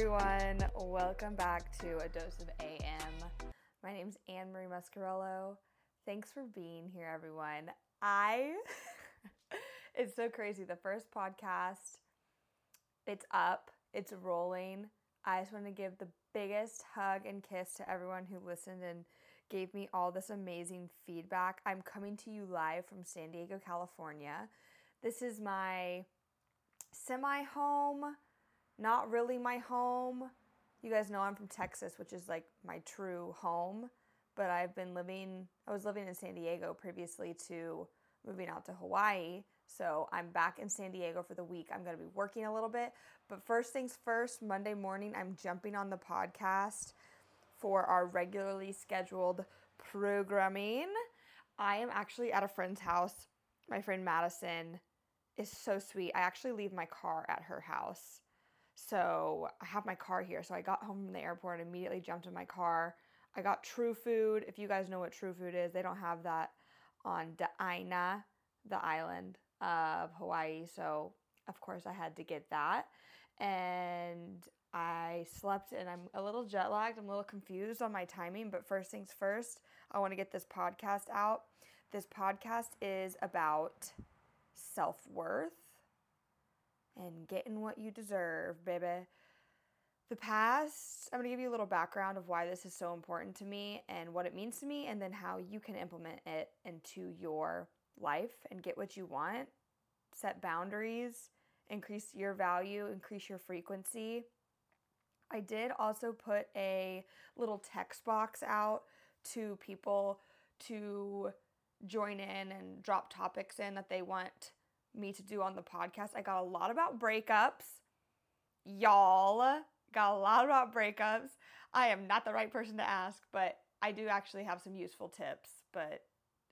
everyone. Welcome back to A Dose of AM. My name is Anne Marie Muscarello. Thanks for being here, everyone. I, it's so crazy. The first podcast, it's up, it's rolling. I just want to give the biggest hug and kiss to everyone who listened and gave me all this amazing feedback. I'm coming to you live from San Diego, California. This is my semi home, not really my home. You guys know I'm from Texas, which is like my true home, but I've been living, I was living in San Diego previously to moving out to Hawaii. So I'm back in San Diego for the week. I'm going to be working a little bit. But first things first, Monday morning, I'm jumping on the podcast for our regularly scheduled programming. I am actually at a friend's house. My friend Madison is so sweet. I actually leave my car at her house. So I have my car here. So I got home from the airport and immediately jumped in my car. I got True Food. If you guys know what True Food is, they don't have that on Da'aina, the island of Hawaii. So of course I had to get that. And I slept and I'm a little jet lagged. I'm a little confused on my timing, but first things first, I want to get this podcast out. This podcast is about self worth and getting what you deserve, baby. The past, I'm to give you a little background of why this is so important to me and what it means to me, and then how you can implement it into your life and get what you want, set boundaries, increase your value, increase your frequency. I did also put a little text box out to people to join in and drop topics in that they want me to do on the podcast. I got a lot about breakups. Y'all got a lot about breakups. I am not the right person to ask, but I do actually have some useful tips, but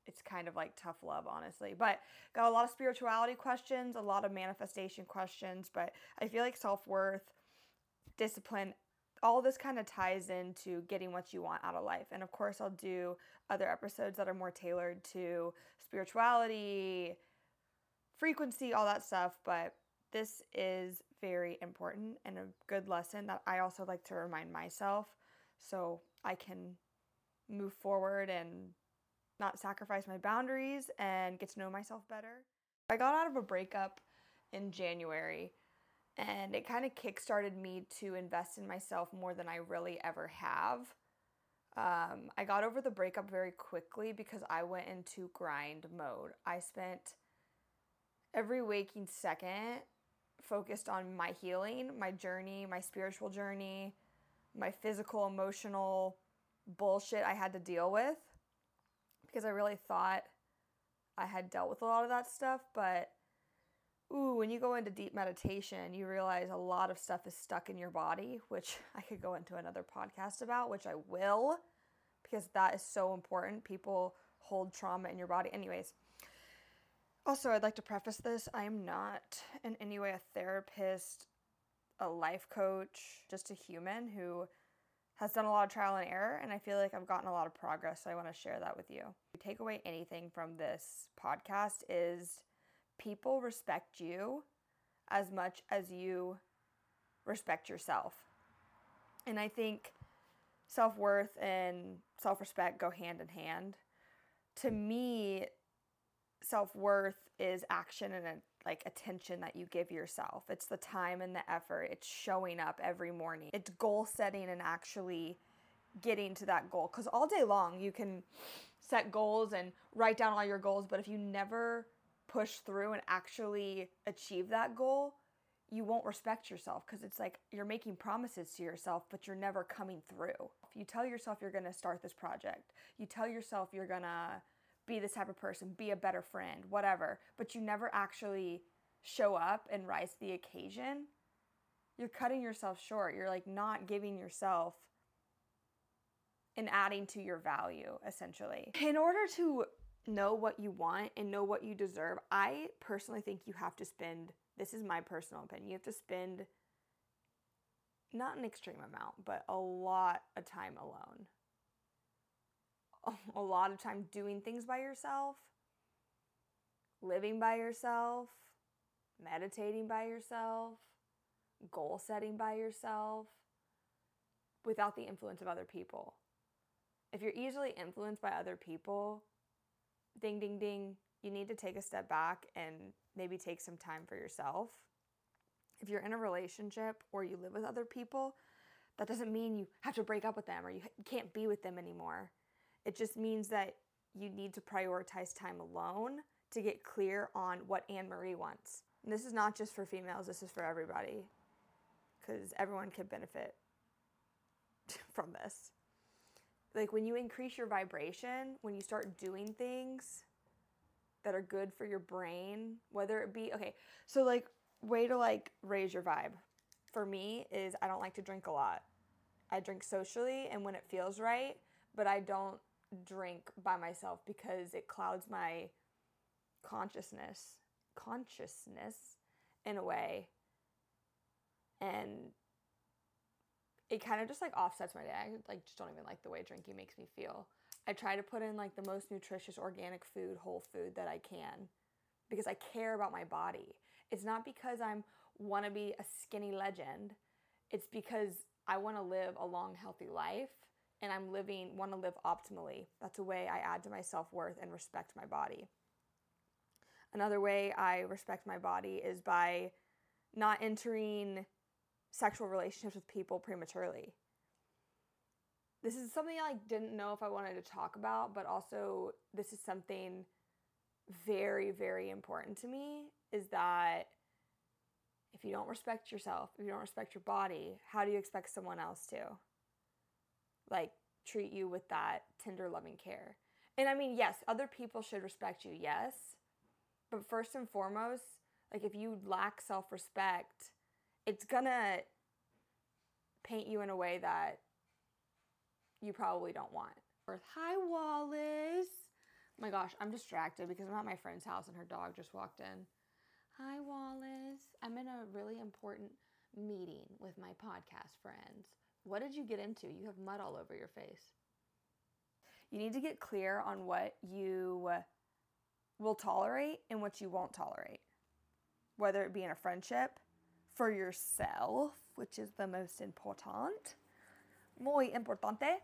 it's kind of like tough love, honestly. But got a lot of spirituality questions, a lot of manifestation questions, but I feel like self worth, discipline, all this kind of ties into getting what you want out of life. And of course, I'll do other episodes that are more tailored to spirituality, frequency, all that stuff. But this is very important and a good lesson that I also like to remind myself so I can move forward and not sacrifice my boundaries and get to know myself better. I got out of a breakup in January and it kind of kickstarted me to invest in myself more than I really ever have. Um, I got over the breakup very quickly because I went into grind mode. I spent every waking second focused on my healing, my journey, my spiritual journey, my physical, emotional bullshit I had to deal with because I really thought I had dealt with a lot of that stuff, but ooh, when you go into deep meditation, you realize a lot of stuff is stuck in your body, which I could go into another podcast about, which I will, because that is so important. People hold trauma in your body. Anyways, also, I'd like to preface this I am not in any way a therapist, a life coach, just a human who has done a lot of trial and error, and I feel like I've gotten a lot of progress, so I want to share that with you. Take away anything from this podcast is people respect you as much as you respect yourself. And I think self worth and self respect go hand in hand. To me, self worth is action and a, like attention that you give yourself. It's the time and the effort. It's showing up every morning. It's goal setting and actually getting to that goal. Because all day long, you can set goals and write down all your goals, but if you never push through and actually achieve that goal, you won't respect yourself because it's like you're making promises to yourself, but you're never coming through. If you tell yourself you're gonna start this project, you tell yourself you're gonna be this type of person, be a better friend, whatever, but you never actually show up and rise to the occasion, you're cutting yourself short. You're like not giving yourself and adding to your value, essentially. In order to know what you want and know what you deserve, I personally think you have to spend, this is my personal opinion, you have to spend not an extreme amount, but a lot of time alone. A lot of time doing things by yourself, living by yourself, meditating by yourself, goal setting by yourself, without the influence of other people. If you're easily influenced by other people, ding, ding, ding, you need to take a step back and maybe take some time for yourself. If you're in a relationship or you live with other people, that doesn't mean you have to break up with them or you can't be with them anymore. It just means that you need to prioritize time alone to get clear on what Anne Marie wants. And this is not just for females, this is for everybody because everyone can benefit from this. Like when you increase your vibration, when you start doing things that are good for your brain, whether it be okay, so like way to like raise your vibe for me is I don't like to drink a lot. I drink socially and when it feels right, but I don't drink by myself because it clouds my consciousness consciousness in a way and it kind of just like offsets my day. I like just don't even like the way drinking makes me feel. I try to put in like the most nutritious organic food, whole food that I can because I care about my body. It's not because I'm want to be a skinny legend. It's because I want to live a long healthy life and I'm living want to live optimally. That's a way I add to my self-worth and respect my body. Another way I respect my body is by not entering sexual relationships with people prematurely. This is something I didn't know if I wanted to talk about, but also this is something very very important to me is that if you don't respect yourself, if you don't respect your body, how do you expect someone else to? Like treat you with that tender loving care. And I mean, yes, other people should respect you, yes. But first and foremost, like if you lack self-respect, it's gonna paint you in a way that you probably don't want. Hi, Wallace. Oh my gosh, I'm distracted because I'm at my friend's house and her dog just walked in. Hi, Wallace. I'm in a really important meeting with my podcast friends. What did you get into? You have mud all over your face. You need to get clear on what you will tolerate and what you won't tolerate, whether it be in a friendship, for yourself, which is the most important, muy importante,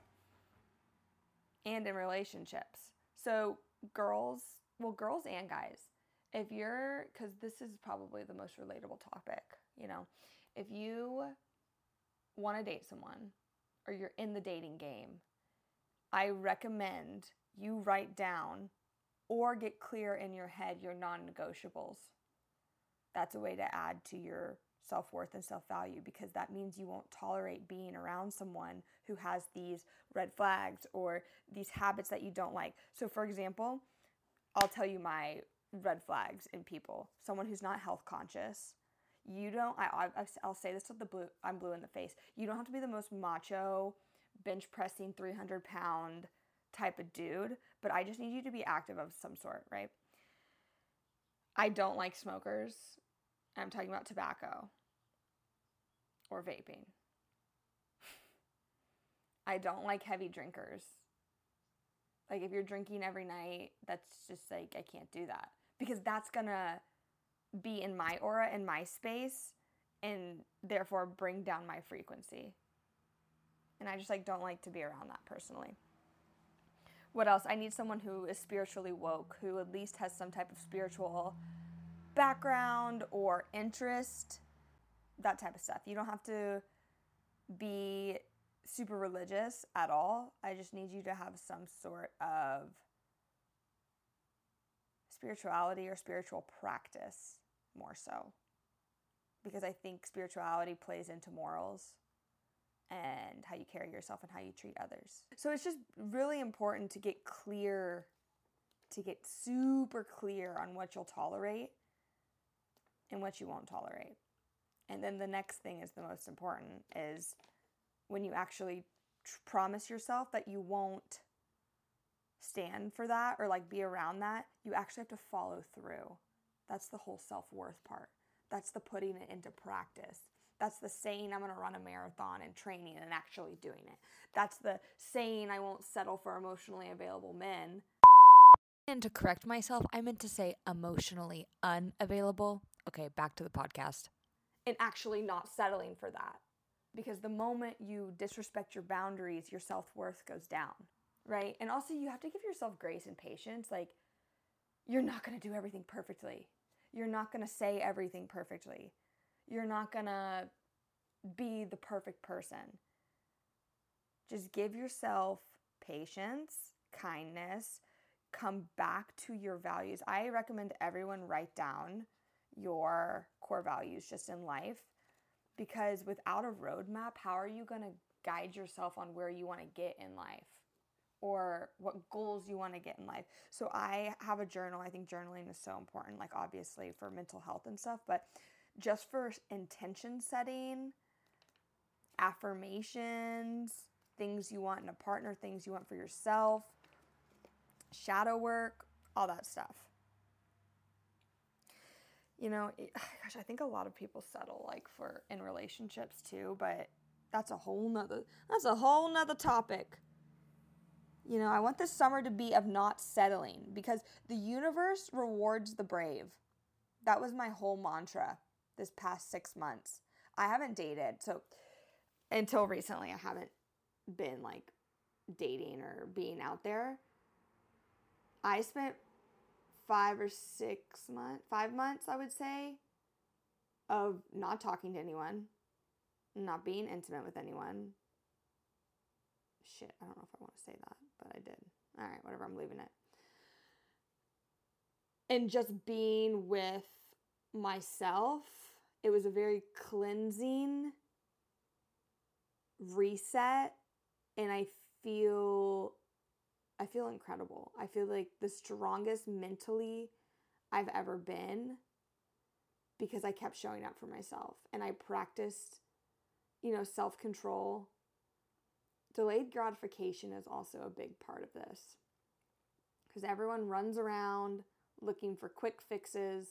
and in relationships. So, girls, well, girls and guys, if you're, because this is probably the most relatable topic, you know, if you want to date someone or you're in the dating game, I recommend you write down or get clear in your head your non negotiables. That's a way to add to your self worth and self value because that means you won't tolerate being around someone who has these red flags or these habits that you don't like. So, for example, I'll tell you my red flags in people someone who's not health conscious. You don't, I, I'll say this to the blue, I'm blue in the face. You don't have to be the most macho, bench pressing 300 pound type of dude, but I just need you to be active of some sort, right? I don't like smokers. I'm talking about tobacco or vaping. I don't like heavy drinkers. Like if you're drinking every night, that's just like I can't do that because that's going to be in my aura in my space and therefore bring down my frequency. And I just like don't like to be around that personally. What else? I need someone who is spiritually woke, who at least has some type of spiritual background or interest, that type of stuff. You don't have to be super religious at all. I just need you to have some sort of spirituality or spiritual practice more so. Because I think spirituality plays into morals and how you carry yourself and how you treat others. So it's just really important to get clear, to get super clear on what you'll tolerate and what you won't tolerate. And then the next thing is the most important is when you actually tr- promise yourself that you won't stand for that or like be around that, you actually have to follow through. That's the whole self worth part. That's the putting it into practice. That's the saying I'm going to run a marathon and training and actually doing it. That's the saying I won't settle for emotionally available men. And to correct myself, I meant to say emotionally unavailable. Okay, back to the podcast. And actually not settling for that. Because the moment you disrespect your boundaries, your self worth goes down, right? And also, you have to give yourself grace and patience. Like, you're not going to do everything perfectly. You're not going to say everything perfectly. You're not going to be the perfect person. Just give yourself patience, kindness, come back to your values. I recommend everyone write down your core values just in life because without a roadmap, how are you going to guide yourself on where you want to get in life? Or what goals you want to get in life. So I have a journal. I think journaling is so important, like obviously for mental health and stuff, but just for intention setting, affirmations, things you want in a partner, things you want for yourself, shadow work, all that stuff. You know, it, gosh, I think a lot of people settle like for in relationships too, but that's a whole nother that's a whole nother topic. You know, I want this summer to be of not settling because the universe rewards the brave. That was my whole mantra this past six months. I haven't dated, so until recently, I haven't been like dating or being out there. I spent five or six months, five months, I would say, of not talking to anyone, not being intimate with anyone. Shit, I don't know if I want to say that but I did. All right, whatever, I'm leaving it. And just being with myself, it was a very cleansing reset and I feel I feel incredible. I feel like the strongest mentally I've ever been because I kept showing up for myself and I practiced you know self-control Delayed gratification is also a big part of this because everyone runs around looking for quick fixes,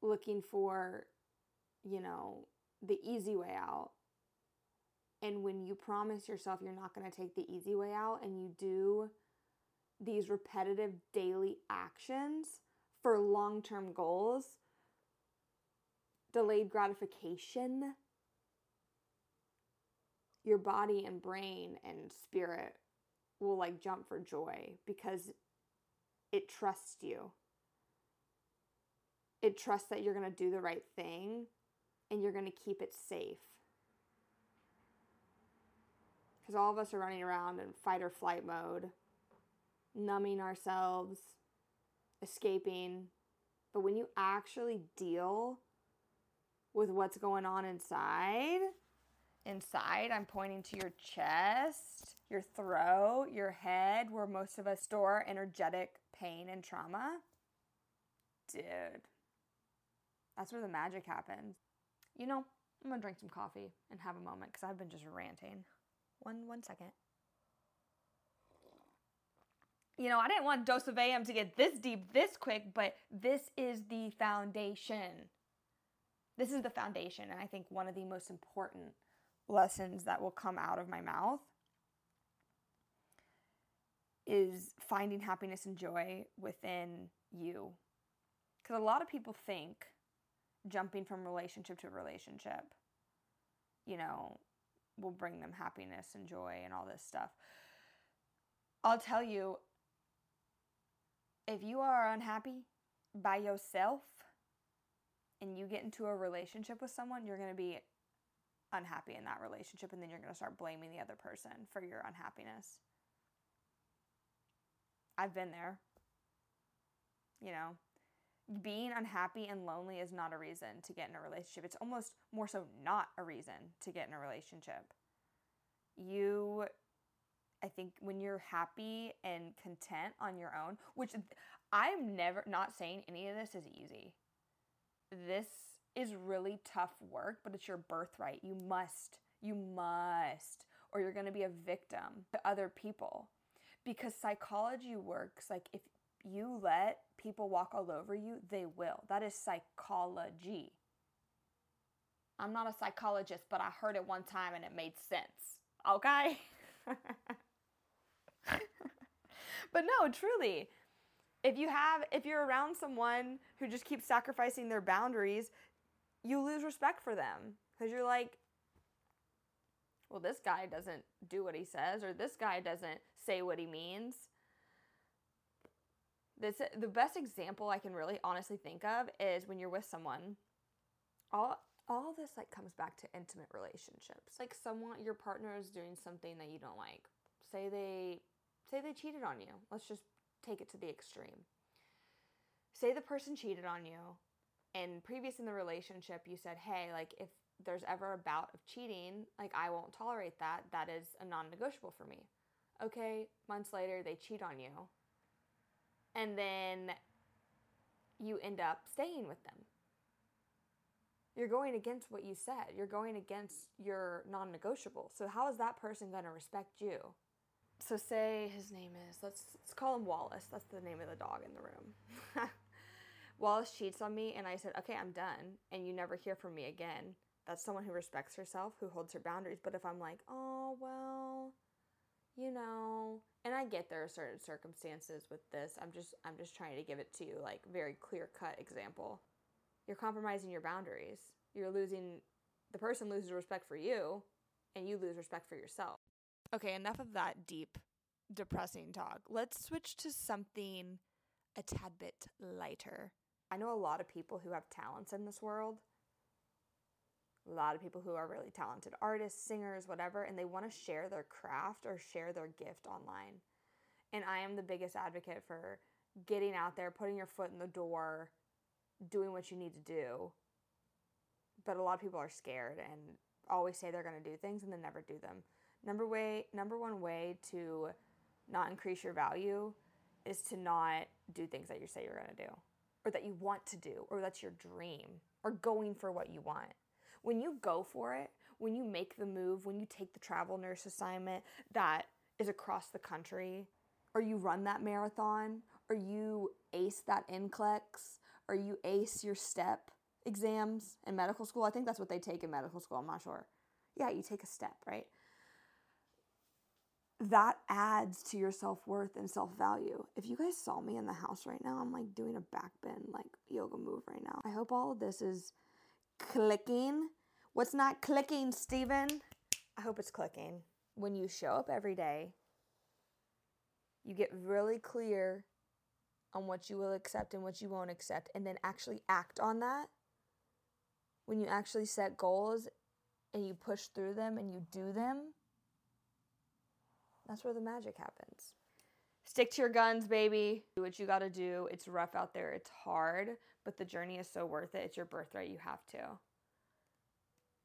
looking for, you know, the easy way out. And when you promise yourself you're not going to take the easy way out and you do these repetitive daily actions for long term goals, delayed gratification your body and brain and spirit will like jump for joy because it trusts you. It trusts that you're going to do the right thing and you're going to keep it safe. Because all of us are running around in fight or flight mode, numbing ourselves, escaping. But when you actually deal with what's going on inside, inside. I'm pointing to your chest, your throat, your head, where most of us store energetic pain and trauma. Dude, that's where the magic happens. You know, I'm gonna drink some coffee and have a moment because I've been just ranting. One one second. You know, I didn't want dose of AM to get this deep this quick, but this is the foundation. This is the foundation, and I think one of the most important lessons that will come out of my mouth is finding happiness and joy within you. Because a lot of people think jumping from relationship to relationship, you know, will bring them happiness and joy and all this stuff. I'll tell you, if you are unhappy by yourself and you get into a relationship with someone, you're going to be unhappy in that relationship and then you're going to start blaming the other person for your unhappiness. I've been there. You know, being unhappy and lonely is not a reason to get in a relationship. It's almost more so not a reason to get in a relationship. You, I think, when you're happy and content on your own, which I'm never, not saying any of this is easy. This is really tough work, but it's your birthright. You must, you must, or you're going to be a victim to other people. Because psychology works like if you let people walk all over you, they will. That is psychology. I'm not a psychologist, but I heard it one time and it made sense. Okay? but no, truly, if you have if you're around someone who just keeps sacrificing their boundaries you lose respect for them because you're like, well, this guy doesn't do what he says, or this guy doesn't say what he means. This the best example I can really honestly think of is when you're with someone. All all this like comes back to intimate relationships. Like someone your partner is doing something that you don't like. Say they say they cheated on you. Let's just take it to the extreme. Say the person cheated on you and previous in the relationship you said, "Hey, like if there's ever a bout of cheating, like I won't tolerate that. That is a non-negotiable for me." Okay, months later they cheat on you. And then you end up staying with them. You're going against what you said. You're going against your non negotiable. So, how is that person going to respect you? So, say his name is, let's, let's call him Wallace. That's the name of the dog in the room. Wallace cheats on me, and I said, okay, I'm done, and you never hear from me again. That's someone who respects herself, who holds her boundaries. But if I'm like, oh, well, you know, and I get there are certain circumstances with this. I'm just I'm just trying to give it to you like very clear cut example. You're compromising your boundaries. You're losing the person loses respect for you and you lose respect for yourself. Okay, enough of that deep depressing talk. Let's switch to something a tad bit lighter. I know a lot of people who have talents in this world. A lot of people who are really talented artists, singers, whatever, and they want to share their craft or share their gift online. And I am the biggest advocate for getting out there, putting your foot in the door, doing what you need to do. But a lot of people are scared and always say they're going to do things and then never do them. Number way, number one way to not increase your value is to not do things that you say you're going to do or that you want to do or that's your dream or going for what you want. When you go for it, when you make the move, when you take the travel nurse assignment that is across the country, or you run that marathon, or you ace that NCLEX, or you ace your step exams in medical school. I think that's what they take in medical school, I'm not sure. Yeah, you take a step, right? That adds to your self worth and self value. If you guys saw me in the house right now, I'm like doing a back bend, like yoga move right now. I hope all of this is clicking. What's not clicking, Steven? I hope it's clicking. When you show up every day, you get really clear on what you will accept and what you won't accept, and then actually act on that. When you actually set goals and you push through them and you do them, that's where the magic happens. Stick to your guns, baby. Do what you got to do. It's rough out there, it's hard, but the journey is so worth it. It's your birthright. You have to.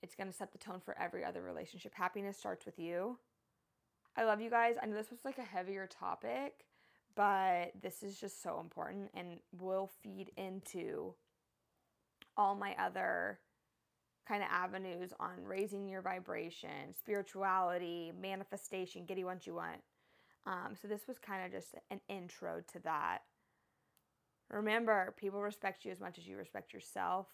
It's to set the tone for every other relationship. Happiness starts with you. I love you guys. I know this was like a heavier topic, but this is just so important and will feed into all my other kind of avenues on raising your vibration, spirituality, manifestation, getting what you want. Um, so this was kind of just an intro to that. Remember, people respect you as much as you respect yourself.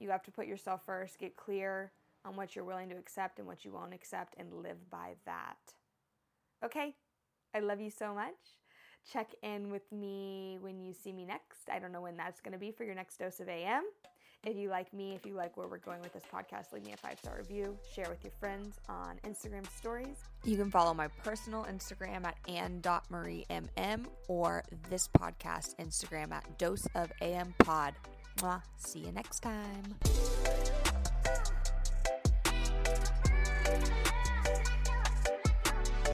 You have to put yourself first, get clear on what you're willing to accept and what you won't accept, and live by that. Okay, I love you so much. Check in with me when you see me next. I don't know when that's going to be for your next dose of AM. If you like me, if you like where we're going with this podcast, leave me a five star review, share with your friends on Instagram stories. You can follow my personal Instagram at ann.mariemm or this podcast Instagram at dose of am pod. See you next time.